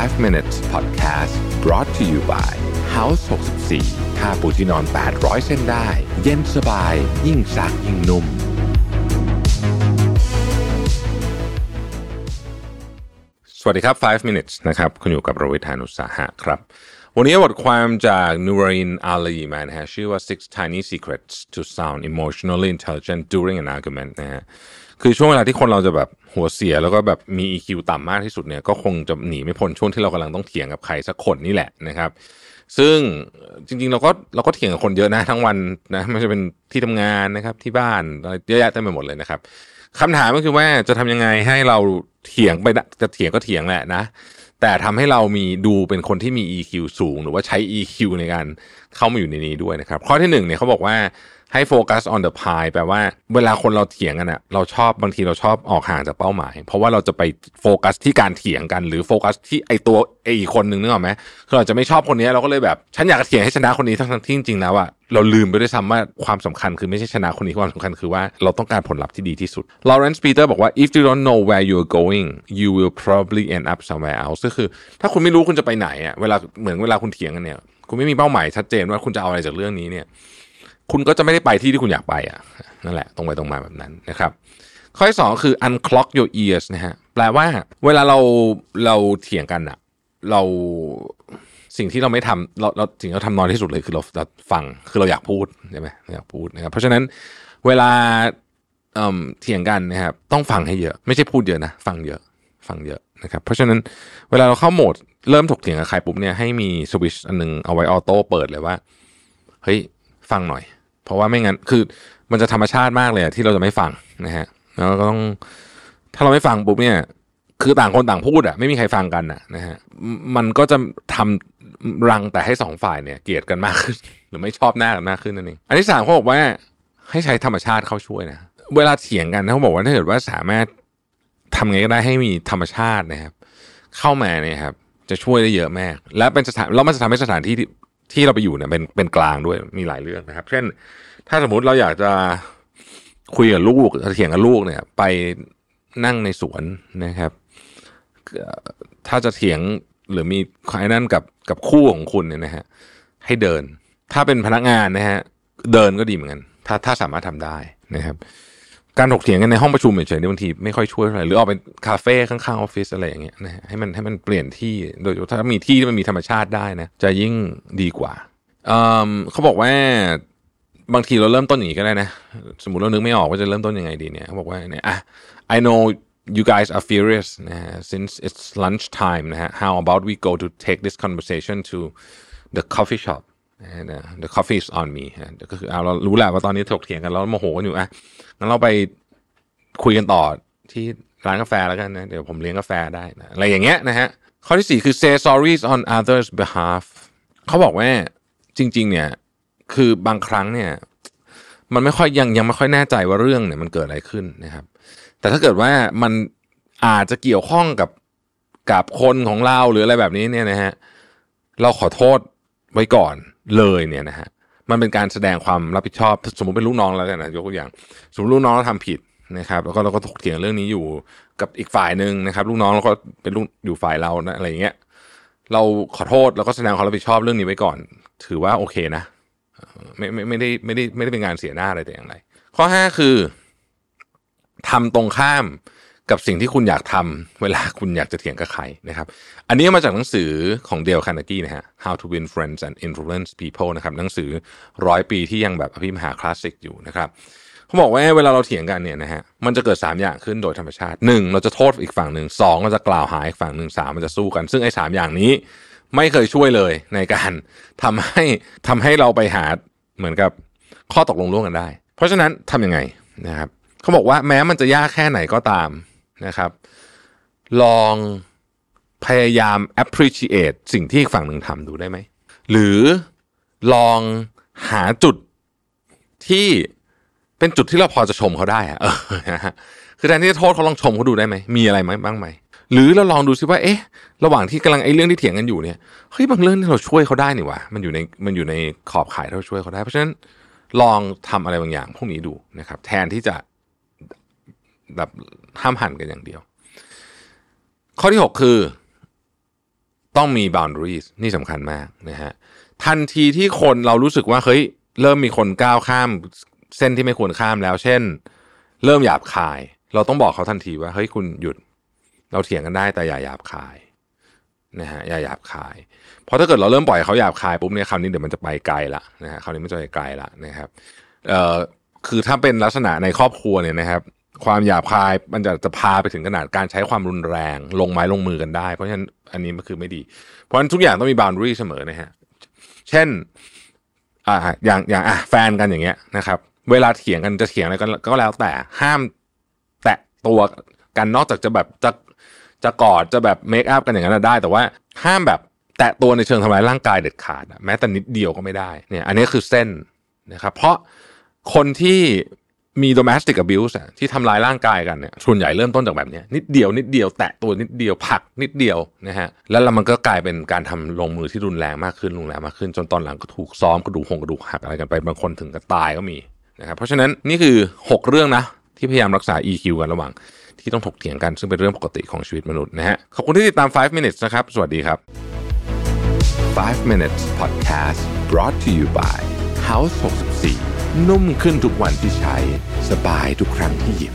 5 minutes podcast brought to you by House 64ผ้าปูที่นอน 800 เส้นได้ เย็นสบาย ยิ่งซักยิ่งนุ่ม สวัสดีครับ 5 minutes นะครับ คุณอยู่กับรวิทานุสาหะครับ วันนี้บทความจากนูรินอาลีมานะฮะชื่อว่า six tiny secrets to sound emotionally intelligent during an argument นะฮะคือช่วงเวลาที่คนเราจะแบบหัวเสียแล้วก็แบบมี EQ ต่ำมากที่สุดเนี่ยก็คงจะหนีไม่พ้นช่วงที่เรากำลังต้องเถียงกับใครสักคนนี่แหละนะครับ ซึ่งจริงๆเราก็เราก็เถียงกับคนเยอะนะทั้งวันนะไม่ว่เป็นที่ทำงานนะครับที่บ้านอะไรเยอะแยะเต็มไปหมดเลยนะครับคำถามก็คือว่าจะทำยังไงให้เราเถียงไปจะเถียงก็เถียงแหละนะ แต่ทำให้เรามีดูเป็นคนที่มี EQ สูง หรือว่าใช้ EQ ในการเข้ามาอยู่ในนี้ด้วยนะครับ ข้อที่หนึ่งเนี่ยเขาบอกว่าให้โฟกัส on the pie แปลว่าเวลาคนเราเถียงกันอะเราชอบบางทีเราชอบออกห่างจากเป้าหมาย เพราะว่าเราจะไปโฟกัสที่การเถียงกัน หรือโฟกัสที่ไอตัวไอคนหนึ่งนึกออกไหมคือเราจะไม่ชอบคนนี้เราก็เลยแบบ ฉันอยากเถียงให้ชนะคนนี้ทั้งๆที่จริงๆแล้วอะ เราลืมไปด้วยซ้ำว่าความสำคัญคือไม่ใช่ชนะคนนี้ความสำคัญคือว่าเราต้องการผลลัพธ์ที่ดีที่สุด Lawrence Peter บอกว่า if you don't know where you're going you will probably end up somewhere else ก็คือ ถ้าคุณไม่รู้คุณจะไปไหนอะเวลาเหมือนเวลาคุณเถียงกันเนี่ยคุณไม่มีเป้าหมายชัดเจนว่าคุณจะเอาอะไรจากเรื่องนี้เนี่ยคุณก็จะไม่ได้ไปที่ที่คุณอยากไปอะนั่นแหละตรงไปตรงมาแบบนั้นนะครับข้อที่สองคือ unclock your ears นะฮะแปลว่าเวลาเราเราเถียงกันอะเรา สิ่งที่เราไม่ทำเราเราสิ่งที่เราทำน้อยที่สุดเลยคือเราเราฟังคือเราอยากพูดใช่ไหมอยากพูดนะครับเพราะฉะนั้นเวลาเถียงกันนะครับต้องฟังให้เยอะ ไม่ใช่พูดเยอะนะฟังเยอะฟังเยอะนะครับเพราะฉะนั้นเวลาเราเข้าโหมดเริ่มถกเถียงกับใครปุ๊บเนี่ยให้มีสวิชอันนึงเอาไว้ออโต้เปิดเลยว่าเฮ้ยฟังหน่อย เพราะว่าไม่งั้นคือมันจะธรรมชาติมากเลยที่เราจะไม่ฟังนะฮะแล้วก็ต้องถ้าเราไม่ฟังปุ๊บเนี่ยคือต่างคนต่างพูดอะไม่มีใครฟังกันอะนะฮะมันก็จะทำ รังแต่ให้สองฝ่ายเนี่ยเกลียดกันมากขึ้น หรือไม่ชอบหน้ากันมากขึ้นนั่นเองอันที่สามเขาบอกว่าให้ใช้ธรรมชาติเข้าช่วยนะเวลาเถียงกันเขาบอกว่าถ้าเกิดว่าสามารถทำไงก็ได้ให้มีธรรมชาตินะครับ เข้ามาเนี่ยครับ จะช่วยได้เยอะมาก และเป็นสถานแล้วมันจะทำให้สถานที่ที่เราไปอยู่เนี่ยเป็นเป็นกลางด้วยมีหลายเรื่องนะครับ เช่น ถ้าสมมุติเราอยากจะคุยกับลูกเถียงกับลูกเนี่ย ไปนั่งในสวนนะครับ ถ้าจะเถียง หรือมีใครนั่นกับกับคู่ของคุณเนี่ยนะฮะให้เดิน ถ้าเป็นพนักงานนะฮะเดินก็ดีเหมือนกันถ้าถ้าสามารถทำได้นะครับ การถกเถียงกันในห้องประชุมเฉยๆเนี่ยบางทีไม่ค่อยช่วยเท่าไหร่หรือออกเป็นคาเฟ่ข้างๆออฟฟิศอะไรอย่างเงี้ยนะฮะให้มันให้มันเปลี่ยนที่โดยถ้ามีที่ที่มันมีธรรมชาติได้นะจะยิ่งดีกว่าเอิ่มเขาบอกว่าบางทีเราเริ่มต้นอย่างนี้ก็ได้นะ สมมติเรานึกไม่ออกว่าจะเริ่มต้นยังไงดีเนี่ยเขาบอกว่าเนี่ยอะ I know you guys are furious นะฮะ since it's lunch time นะฮะ how about we go to take this conversation to the coffee shop นะ the coffee is on me ก็คือเอาเรารู้แหละว่าตอนนี้ถกเถียงกันแล้วโมโหกันอยู่อะงั้นเราไปคุยกันต่อที่ร้านกาแฟแล้วกันนะ เดี๋ยวผมเลี้ยงกาแฟได้นะอะไรอย่างเงี้ยนะฮะ ข้อที่สี่คือ say sorries on others behalf เขาบอกว่าจริง ๆ เนี่ย คือบางครั้งเนี่ย มันไม่ค่อยยังยังไม่ค่อยแน่ใจว่าเรื่องเนี่ยมันเกิดอะไรขึ้นนะครับ แต่ถ้าเกิดว่ามันอาจจะเกี่ยวข้องกับกับคนของเราหรืออะไรแบบนี้เนี่ยนะฮะเราขอโทษไว้ก่อนเลยเนี่ยนะฮะมันเป็นการแสดงความรับผิดชอบ สมมติเป็นลูกน้องแล้วกันนะยกตัวอย่าง สมมติลูกน้องเราทำผิดนะครับ แล้วก็เราก็ถกเถียงเรื่องนี้อยู่กับอีกฝ่ายหนึ่งนะครับ ลูกน้องเราก็เป็นลูกอยู่ฝ่ายเรานะอะไรอย่างเงี้ยเราขอโทษแล้วก็แสดงความรับผิดชอบเรื่องนี้ไว้ก่อน ถือว่าโอเคนะไม่ไม่ไม่ได้ไม่ได้ไม่ได้เป็นงานเสียหน้าอะไรแต่อย่างไรข้อห้าคือ ทำตรงข้ามกับสิ่งที่คุณอยากทำเวลาคุณอยากจะเถียงกับใครนะครับ อันนี้มาจากหนังสือของเดลคานากี้นะฮะ How to Win Friends and Influence People นะครับหนังสือร้อยปีที่ยังแบบอภิมหาคลาสสิกอยู่นะครับเขาบอกว่าเวลาเราเถียงกันเนี่ยนะฮะมันจะเกิด 3 อย่างขึ้นโดยธรรมชาติ 1. เราจะโทษอีกฝั่งหนึ่งสองเราจะกล่าวหาอีกฝั่งหนึ่งสามมันจะสู้กัน ซึ่งไอ้สามอย่างนี้ไม่เคยช่วยเลยในการทำให้ทำให้เราไปหาเหมือนกับข้อตกลงร่วมกันได้ เพราะฉะนั้นทำยังไงนะครับ เขาบอกว่าแม้มันจะยากแค่ไหนก็ตามนะครับ ลองพยายาม appreciate สิ่งที่อีกฝั่งหนึ่งทำดูได้ไหม หรือลองหาจุดที่เป็นจุดที่เราพอจะชมเขาได้อะเออนะคือแทนที่จะโทษเขาลองชมเขาดูได้ไหม มีอะไรไหมบ้างไหม หรือเราลองดูซิว่า เอ๊ะ ระหว่างที่กำลังไอ้เรื่องที่เถียงกันอยู่เนี่ย เฮ้ย บางเรื่องที่เราช่วยเขาได้นี่ว่ามันอยู่ใน มันอยู่ในขอบข่ายที่เราช่วยเขาได้ เพราะฉะนั้นลองทำอะไรบางอย่างพวกนี้ดูนะครับ แทนที่จะ แบบห้ามหันกันอย่างเดียว ข้อที่หกคือ ต้องมี boundaries นี่สำคัญมากนะฮะทันทีที่คนเรารู้สึกว่าเฮ้ยเริ่มมีคนก้าวข้ามเส้นที่ไม่ควรข้ามแล้ว เช่น เริ่มหยาบคาย เราต้องบอกเขาทันทีว่าเฮ้ยคุณหยุด เราเถียงกันได้แต่อย่าหยาบคายนะฮะอย่าหยาบคาย เพราะถ้าเกิดเราเริ่มปล่อยเขาหยาบคายปุ๊บเนี่ยคราวนี้เดี๋ยวมันจะไปไกลละนะฮะคราวนี้มันจะไปไกลละนะครับเอ่อคือถ้าเป็นลักษณะในครอบครัวเนี่ยนะครับ ความหยาบคายมันจะจะพาไปถึงขนาดการใช้ความรุนแรง ลงไม้ลงมือกันได้ เพราะฉะนั้นอันนี้มันคือไม่ดี เพราะฉะนั้นทุกอย่างต้องมี boundary เสมอนะฮะ เช่นอ่าอย่างอย่างอะแฟนกันอย่างเงี้ยนะครับ เวลาเถียงกันจะเถียงอะไรก็ก็แล้วแต่ห้ามแตะตัวกันนอกจากจะแบบจะจะกอดจะแบบเมคอัพกันอย่างนั้นได้ แต่ว่าห้ามแบบแตะตัวในเชิงทำร้ายร่างกายเด็ดขาดแม้แต่นิดเดียวก็ไม่ได้เนี่ย อันนี้คือเส้นนะครับ เพราะคนที่ มี domestic abuse ที่ทำร้ายร่างกายกันเนี่ยส่วนใหญ่เริ่มต้นจากแบบนี้นิดเดียวนิดเดียวแตะตัวนิดเดียวผลักนิดเดียวนะฮะแล้วมันก็กลายเป็นการทำลงมือที่รุนแรงมากขึ้นรุนแรงมากขึ้น จนตอนหลังก็ถูกซ้อมกระดูกหงกระดูกหักอะไรกันไปบางคนถึงกับตายก็มีนะครับเพราะฉะนั้นนี่คือ 6 เรื่องนะที่พยายามรักษา EQ กันระหว่าง ที่ต้องถกเถียงกันซึ่งเป็นเรื่องปกติของชีวิตมนุษย์นะฮะขอบคุณที่ติดตาม 5 minutes นะครับสวัสดีครับ 5 minutes podcast brought to you by House 64 นุ่มขึ้นทุกวันที่ใช้ สบายทุกครั้งที่หยิบ